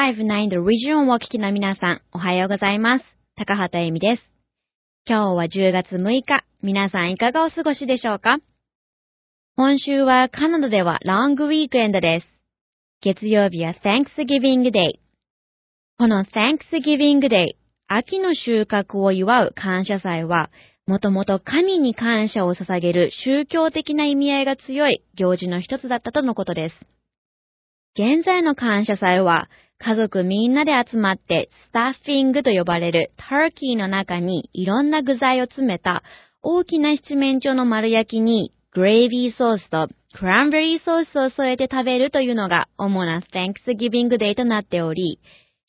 959 The Region をお聞きの皆さん、おはようございます。高畑恵美です。今日は10月6日、皆さんいかがお過ごしでしょうか？今週はカナダではロングウィークエンドです。月曜日は Thanksgiving Day。この Thanksgiving Day、秋の収穫を祝う感謝祭は、もともと神に感謝を捧げる宗教的な意味合いが強い行事の一つだったとのことです。現在の感謝祭は、家族みんなで集まってスタッフィングと呼ばれるターキーの中にいろんな具材を詰めた大きな七面鳥の丸焼きにグレービーソースとクランベリーソースを添えて食べるというのが主な Thanksgiving Day となっており、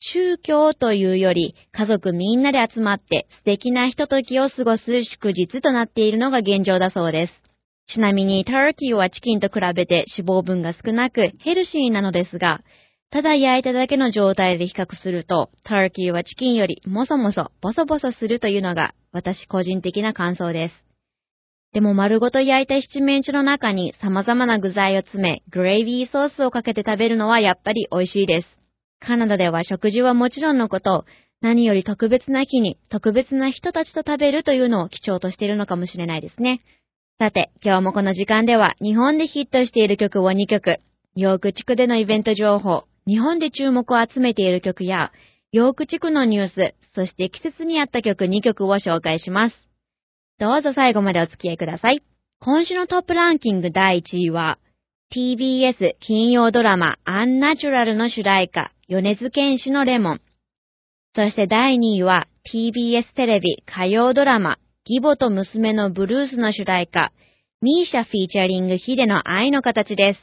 宗教というより家族みんなで集まって素敵なひとときを過ごす祝日となっているのが現状だそうです。ちなみに、ターキーはチキンと比べて脂肪分が少なくヘルシーなのですが、ただ焼いただけの状態で比較すると、ターキーはチキンよりもそもそ、ボソボソするというのが私個人的な感想です。でも丸ごと焼いた七面鳥の中に様々な具材を詰め、グレイビーソースをかけて食べるのはやっぱり美味しいです。カナダでは食事はもちろんのこと、何より特別な日に特別な人たちと食べるというのを貴重としているのかもしれないですね。さて、今日もこの時間では日本でヒットしている曲を2曲、ヨーク地区でのイベント情報、日本で注目を集めている曲や、ヨーク地区のニュース、そして季節に合った曲2曲を紹介します。どうぞ最後までお付き合いください。今週のトップランキング第1位は、TBS 金曜ドラマアンナチュラルの主題歌、米津玄師のレモン。そして第2位は TBS テレビ火曜ドラマ義母と娘のブルースの主題歌、ミーシャフィーチャリングヒデの愛の形です。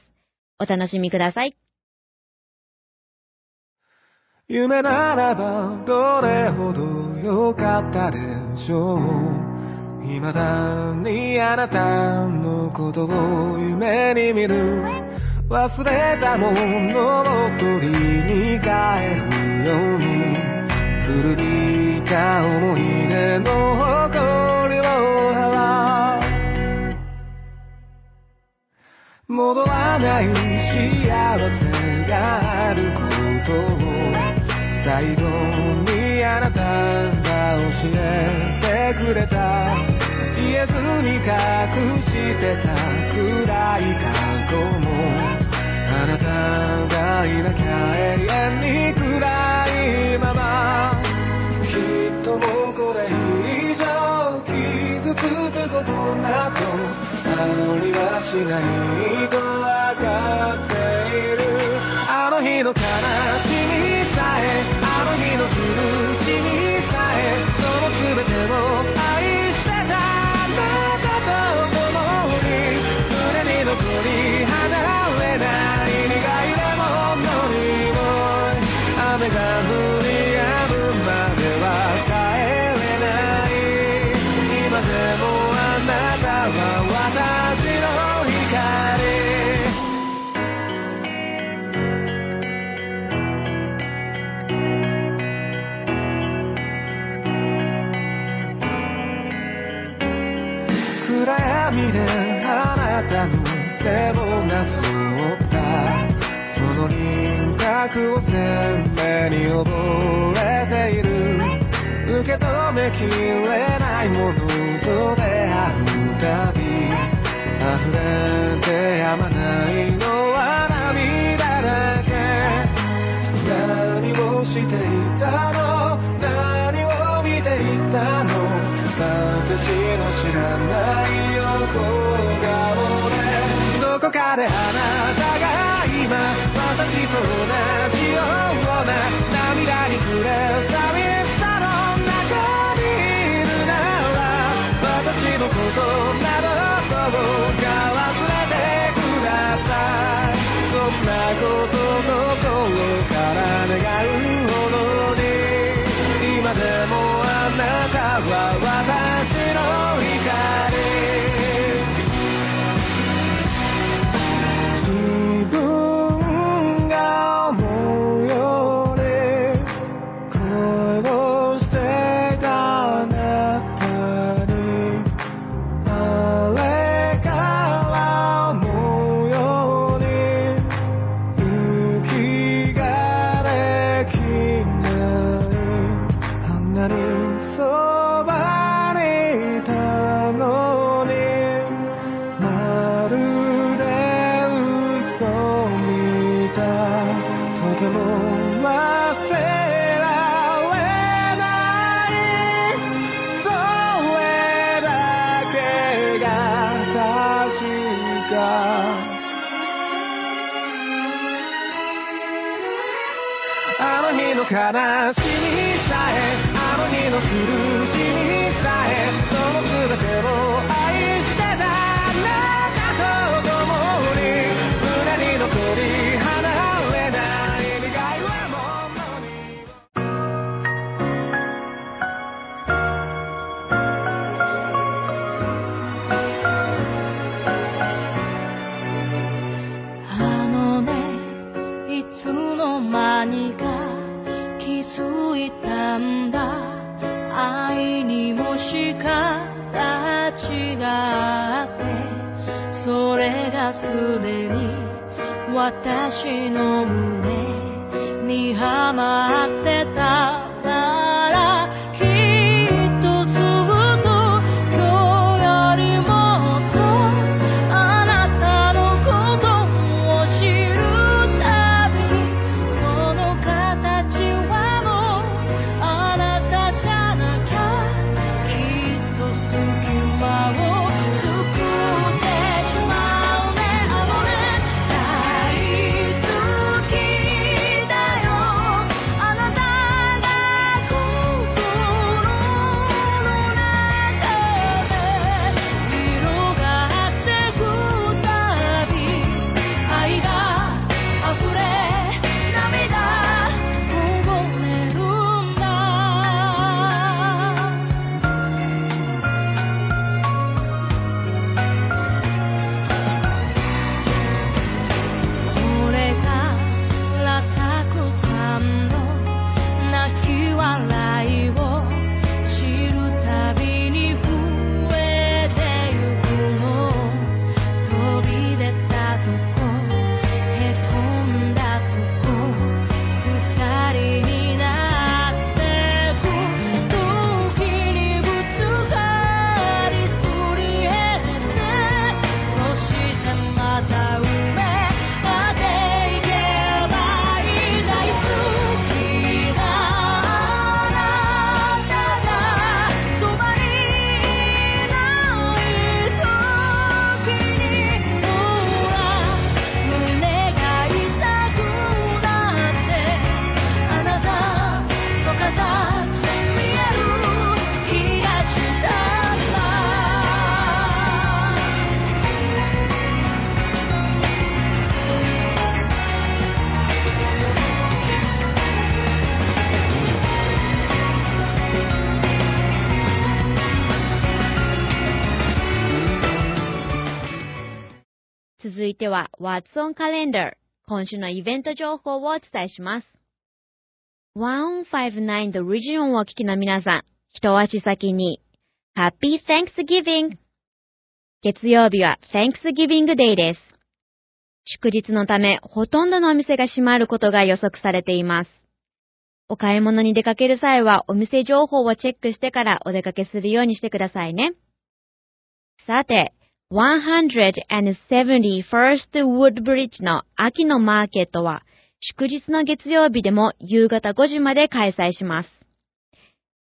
お楽しみください。夢ならばどれほど良かったでしょう未だにあなたのことを夢に見る忘れたものを取りに帰るように古びた思い出の誇戻らない幸せがあることを最後にあなたが教えてくれた。言えずに隠してた暗い過去も。あなたがいなきゃ永遠に暗いまま。きっともうこれ以上傷つくことなく。りはしないとわかっている。あの日の悲しみ。悲しみさえあの日の苦私の胸にはまっいては What's on Calendar 今週のイベント情報をお伝えします。159 The Region をお聞きの皆さん、一足先に Happy Thanksgiving! 月曜日は Thanksgiving Day です。祝日のため、ほとんどのお店が閉まることが予測されています。お買い物に出かける際は、お店情報をチェックしてからお出かけするようにしてくださいね。さて、171st Woodbridge の秋のマーケットは、祝日の月曜日でも夕方5時まで開催します。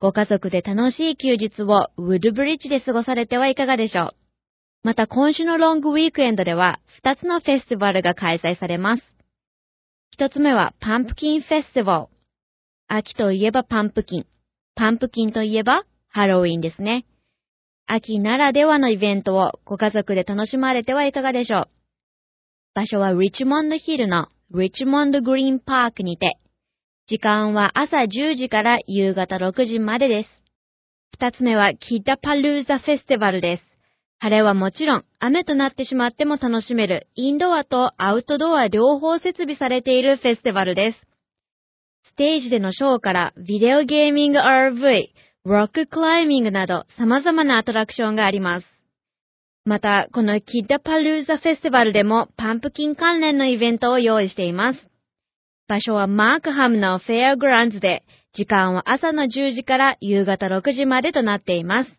ご家族で楽しい休日をウッドブリッジで過ごされてはいかがでしょうまた今週のロングウィークエンドでは2つのフェスティバルが開催されます。1つ目はパンプキンフェスティバル。秋といえばパンプキン。パンプキンといえばハロウィンですね。秋ならではのイベントをご家族で楽しまれてはいかがでしょう場所はリッチモンドヒルのリッチモンドグリーンパークにて、時間は朝10時から夕方6時までです。二つ目はキッダパルーザフェスティバルです。晴れはもちろん雨となってしまっても楽しめるインドアとアウトドア両方設備されているフェスティバルです。ステージでのショーからビデオゲーミング RV、ロッククライミングなど様々なアトラクションがあります。また、このキッダパルーザフェスティバルでもパンプキン関連のイベントを用意しています。場所はマークハムのフェアグランズで、時間は朝の10時から夕方6時までとなっています。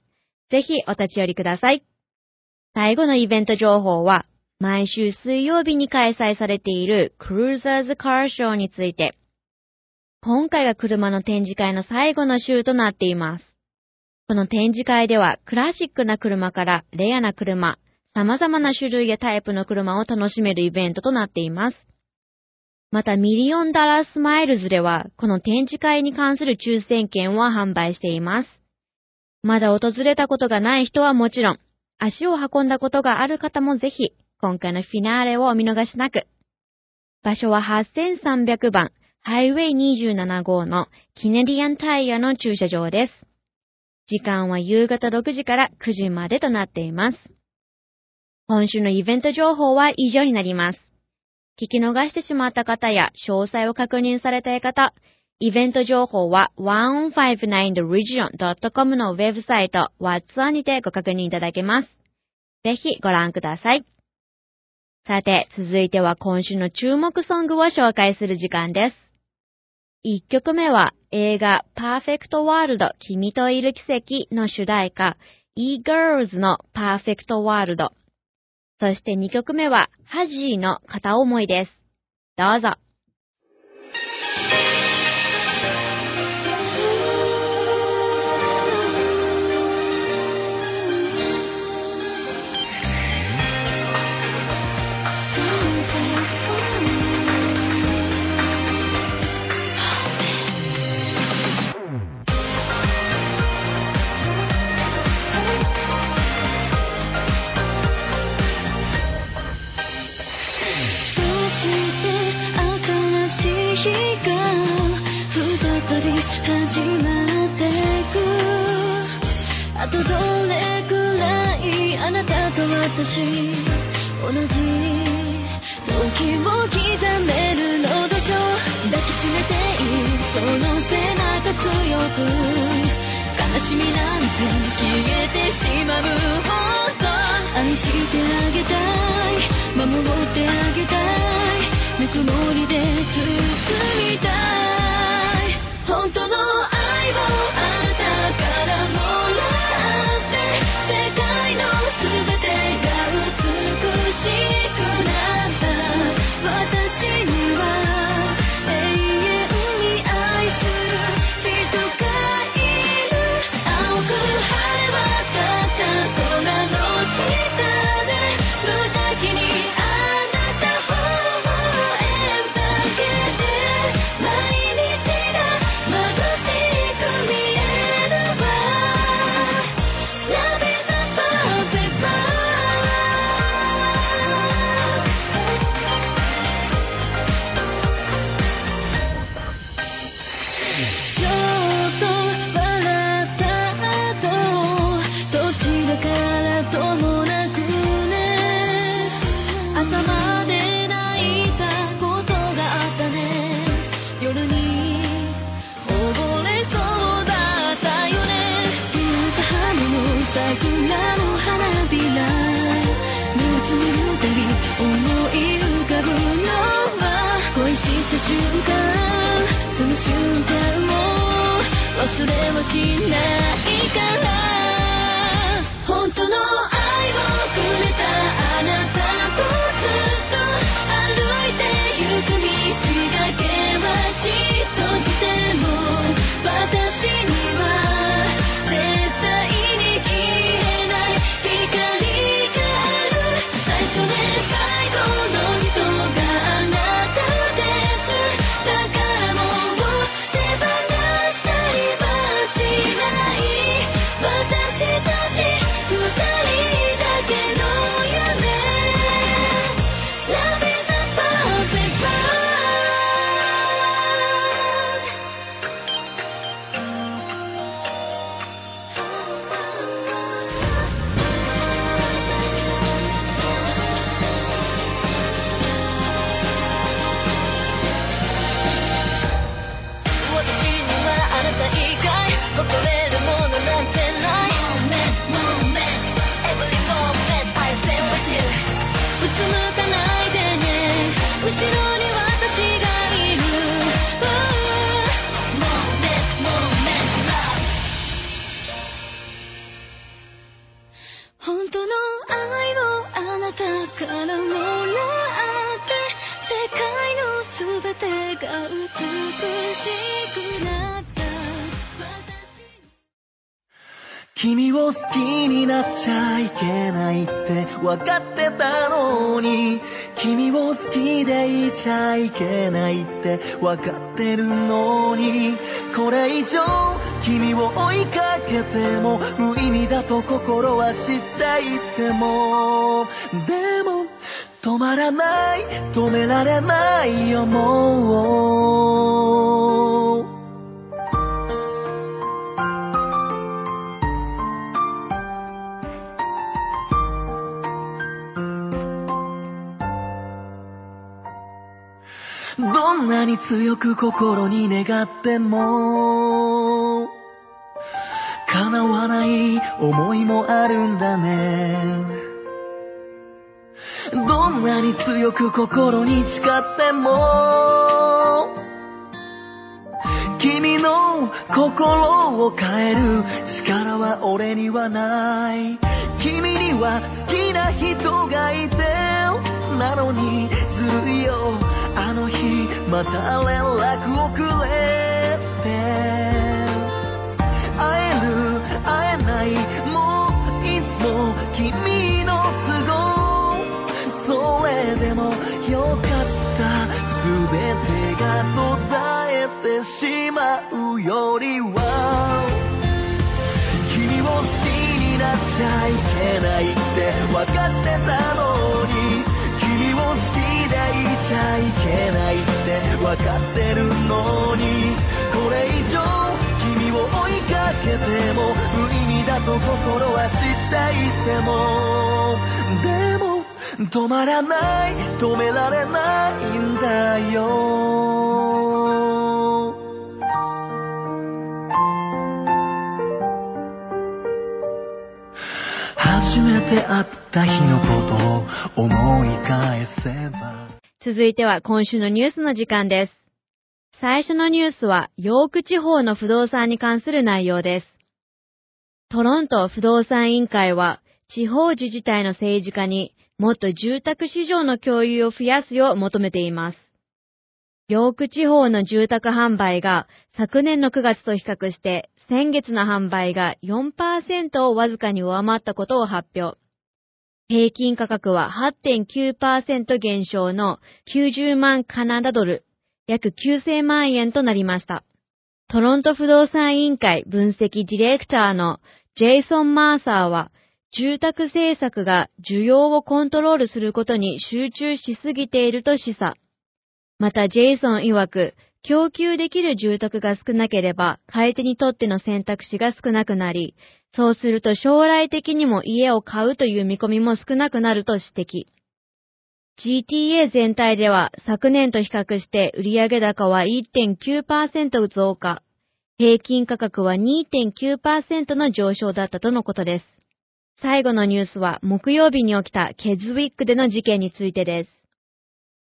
ぜひお立ち寄りください。最後のイベント情報は、毎週水曜日に開催されているクルーザーズカーショーについて、今回が車の展示会の最後の週となっています。この展示会ではクラシックな車からレアな車、様々な種類やタイプの車を楽しめるイベントとなっています。また Million Dollar Smiles では、この展示会に関する抽選券を販売しています。まだ訪れたことがない人はもちろん、足を運んだことがある方もぜひ、今回のフィナーレをお見逃しなく。場所は8300番、ハイウェイ27号のキネディアンタイヤの駐車場です。時間は夕方6時から9時までとなっています。今週のイベント情報は以上になります。聞き逃してしまった方や詳細を確認されたい方、イベント情報は 159theregion.com のウェブサイト What's On にてご確認いただけます。ぜひご覧ください。さて、続いては今週の注目ソングを紹介する時間です。1曲目は映画パーフェクトワールド君といる奇跡の主題歌 e-girls のパーフェクトワールドそして2曲目は、ハジーの片思いです。どうぞ。分かってたのに君を好きでいちゃいけないって分かってるのにこれ以上君を追いかけても無意味だと心は知っていてもでも止まらない止められないよもう。強く心に願っても叶わない思いもあるんだね。どんなに強く心に誓っても君の心を変える力は俺にはない。君には好きな人がいてなのにずるいよ。また連絡をくれて会える会えないもういつも君の都合それでもよかった全てが途絶えてしまうよりは君を好きになっちゃいけないって分かってたのに君を好きでいちゃいけないって分かってるのにこれ以上君を追いかけても無意味だと心は知っていてもでも止まらない止められないんだよ。初めて会った日のことを思い返せば続いては今週のニュースの時間です。最初のニュースはヨーク地方の不動産に関する内容です。トロント不動産委員会は地方自治体の政治家にもっと住宅市場の共有を増やすよう求めています。ヨーク地方の住宅販売が昨年の9月と比較して先月の販売が4%をわずかに上回ったことを発表。平均価格は8.9%減少の90万カナダドル、約9000万円となりました。トロント不動産委員会分析ディレクターのジェイソン・マーサーは、住宅政策が需要をコントロールすることに集中しすぎていると示唆。また、ジェイソン曰く、供給できる住宅が少なければ、買い手にとっての選択肢が少なくなり、そうすると将来的にも家を買うという見込みも少なくなると指摘。GTA 全体では昨年と比較して売上高は1.9%増加、平均価格は2.9%の上昇だったとのことです。最後のニュースは木曜日に起きたケズウィックでの事件についてです。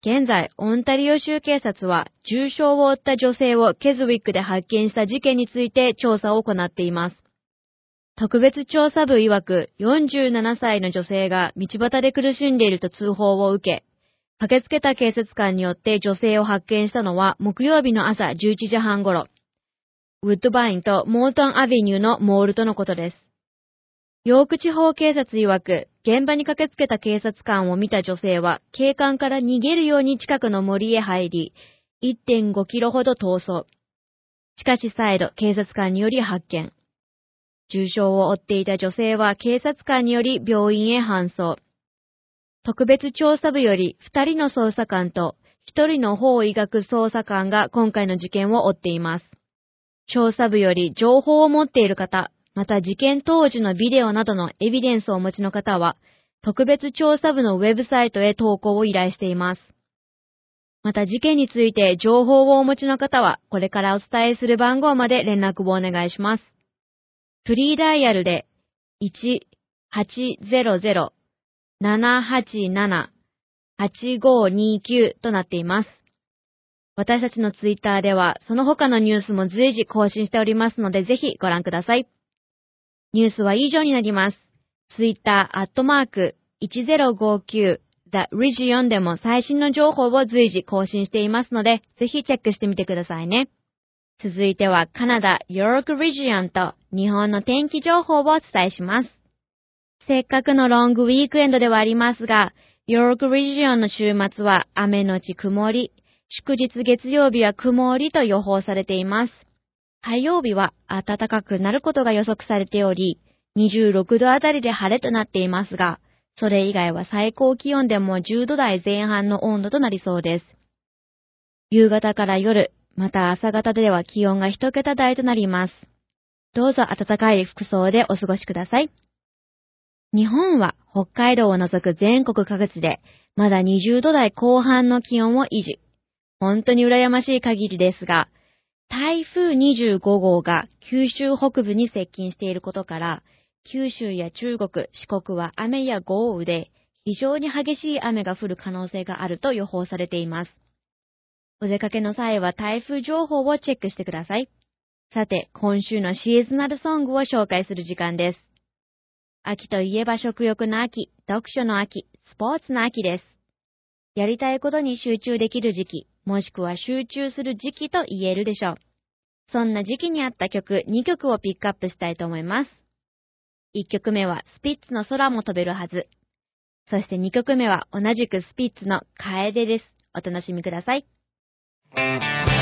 現在、オンタリオ州警察は重傷を負った女性をケズウィックで発見した事件について調査を行っています。特別調査部曰く47歳の女性が道端で苦しんでいると通報を受け、駆けつけた警察官によって女性を発見したのは木曜日の朝11時半頃、ウッドバインとモートンアベニューのモールとのことです。ヨーク地方警察曰く、現場に駆けつけた警察官を見た女性は、警官から逃げるように近くの森へ入り、1.5キロほど逃走。しかし再度、警察官により発見。重傷を負っていた女性は警察官により病院へ搬送。特別調査部より2人の捜査官と1人の法医学捜査官が今回の事件を追っています。調査部より情報を持っている方、また事件当時のビデオなどのエビデンスをお持ちの方は、特別調査部のウェブサイトへ投稿を依頼しています。また事件について情報をお持ちの方は、これからお伝えする番号まで連絡をお願いします。フリーダイヤルで1-800-787-8529となっています。私たちのツイッターではその他のニュースも随時更新しておりますのでぜひご覧ください。ニュースは以上になります。ツイッターアットマーク1059 The Region でも最新の情報を随時更新していますのでぜひチェックしてみてくださいね。続いてはカナダ・ヨークリジオンと日本の天気情報をお伝えします。せっかくのロングウィークエンドではありますが、ヨークリジオンの週末は雨のち曇り、祝日月曜日は曇りと予報されています。火曜日は暖かくなることが予測されており、26度あたりで晴れとなっていますが、それ以外は最高気温でも10度台前半の温度となりそうです。夕方から夜、また朝方では気温が一桁台となります。どうぞ暖かい服装でお過ごしください。日本は北海道を除く全国各地でまだ20度台後半の気温を維持。本当に羨ましい限りですが、台風25号が九州北部に接近していることから、九州や中国、四国は雨や豪雨で非常に激しい雨が降る可能性があると予報されています。お出かけの際は台風情報をチェックしてください。さて、今週のシーズナルソングを紹介する時間です。秋といえば食欲の秋、読書の秋、スポーツの秋です。やりたいことに集中できる時期、もしくは集中する時期と言えるでしょう。そんな時期にあった曲2曲をピックアップしたいと思います。1曲目はスピッツの空も飛べるはず。そして2曲目は同じくスピッツの楓です。お楽しみください。幼い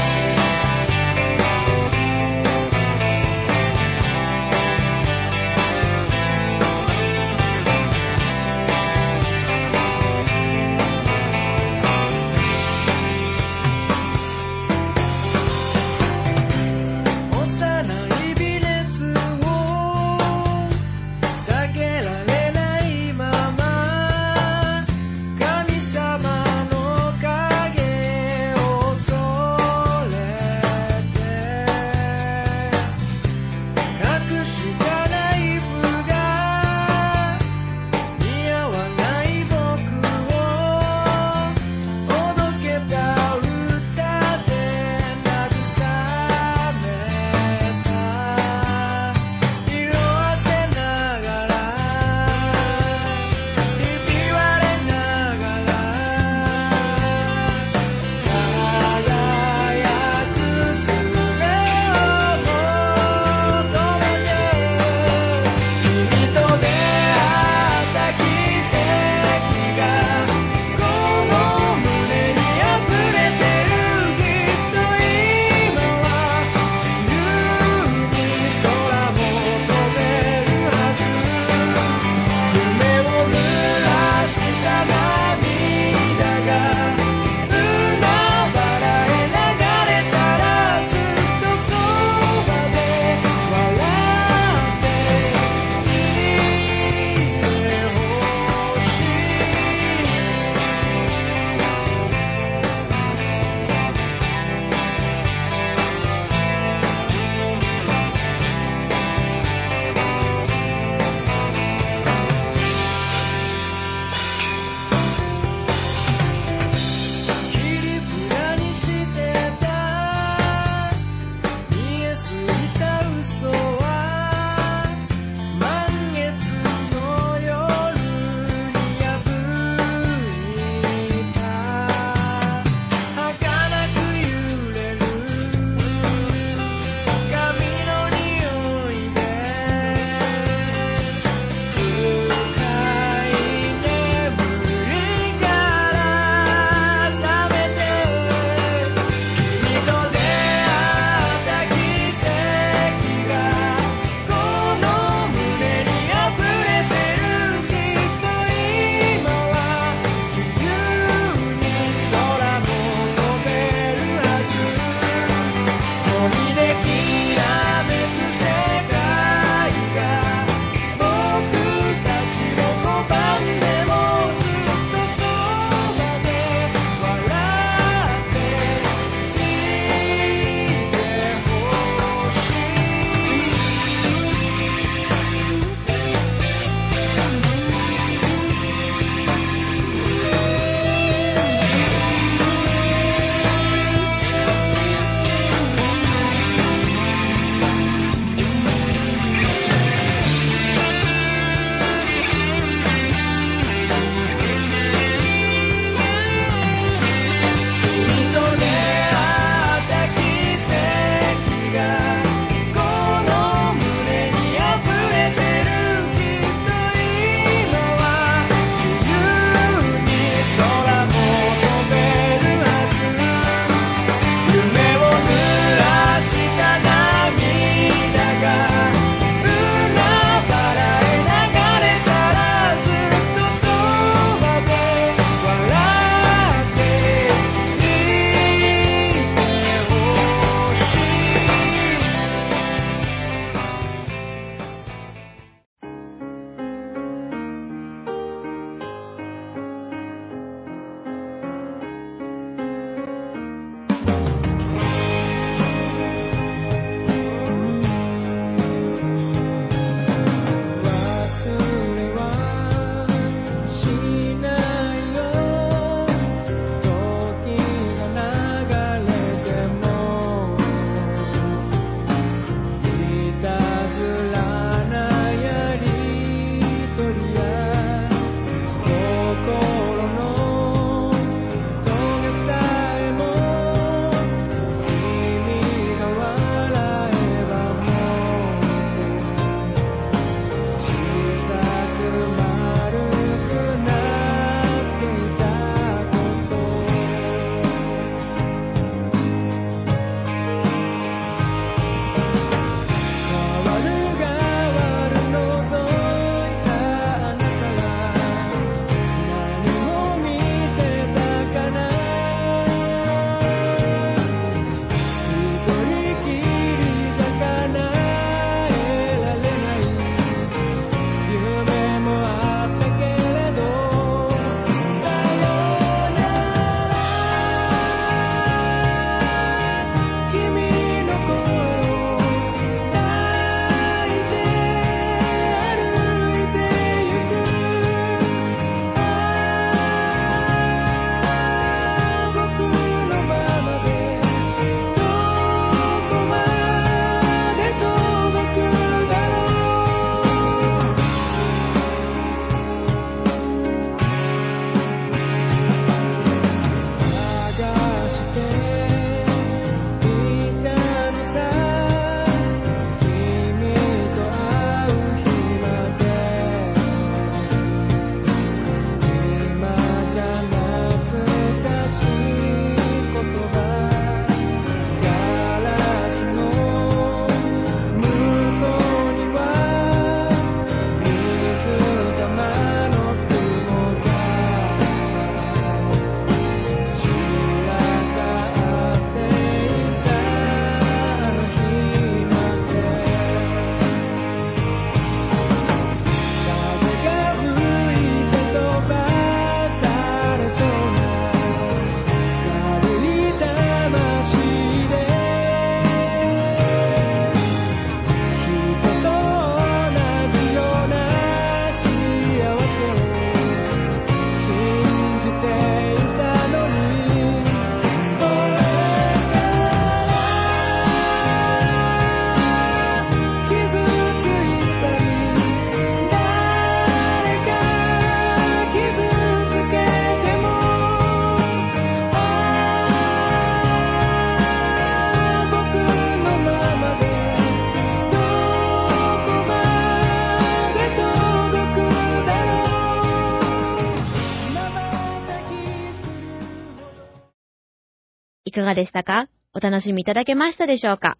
かがでしたか？お楽しみいただけましたでしょうか？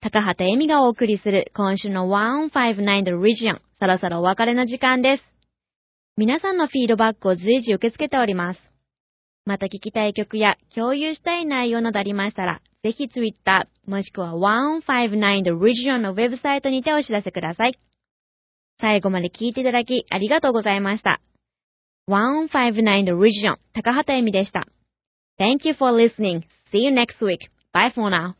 高畑恵美がお送りする今週の159 The Region そろそろお別れの時間です。皆さんのフィードバックを随時受け付けております。また聞きたい曲や共有したい内容などありましたら、ぜひ Twitter もしくは159 The Region のウェブサイトにてお知らせください。最後まで聞いていただきありがとうございました。159 The Region 高畑恵美でした。Thank you for listening. See you next week. Bye for now.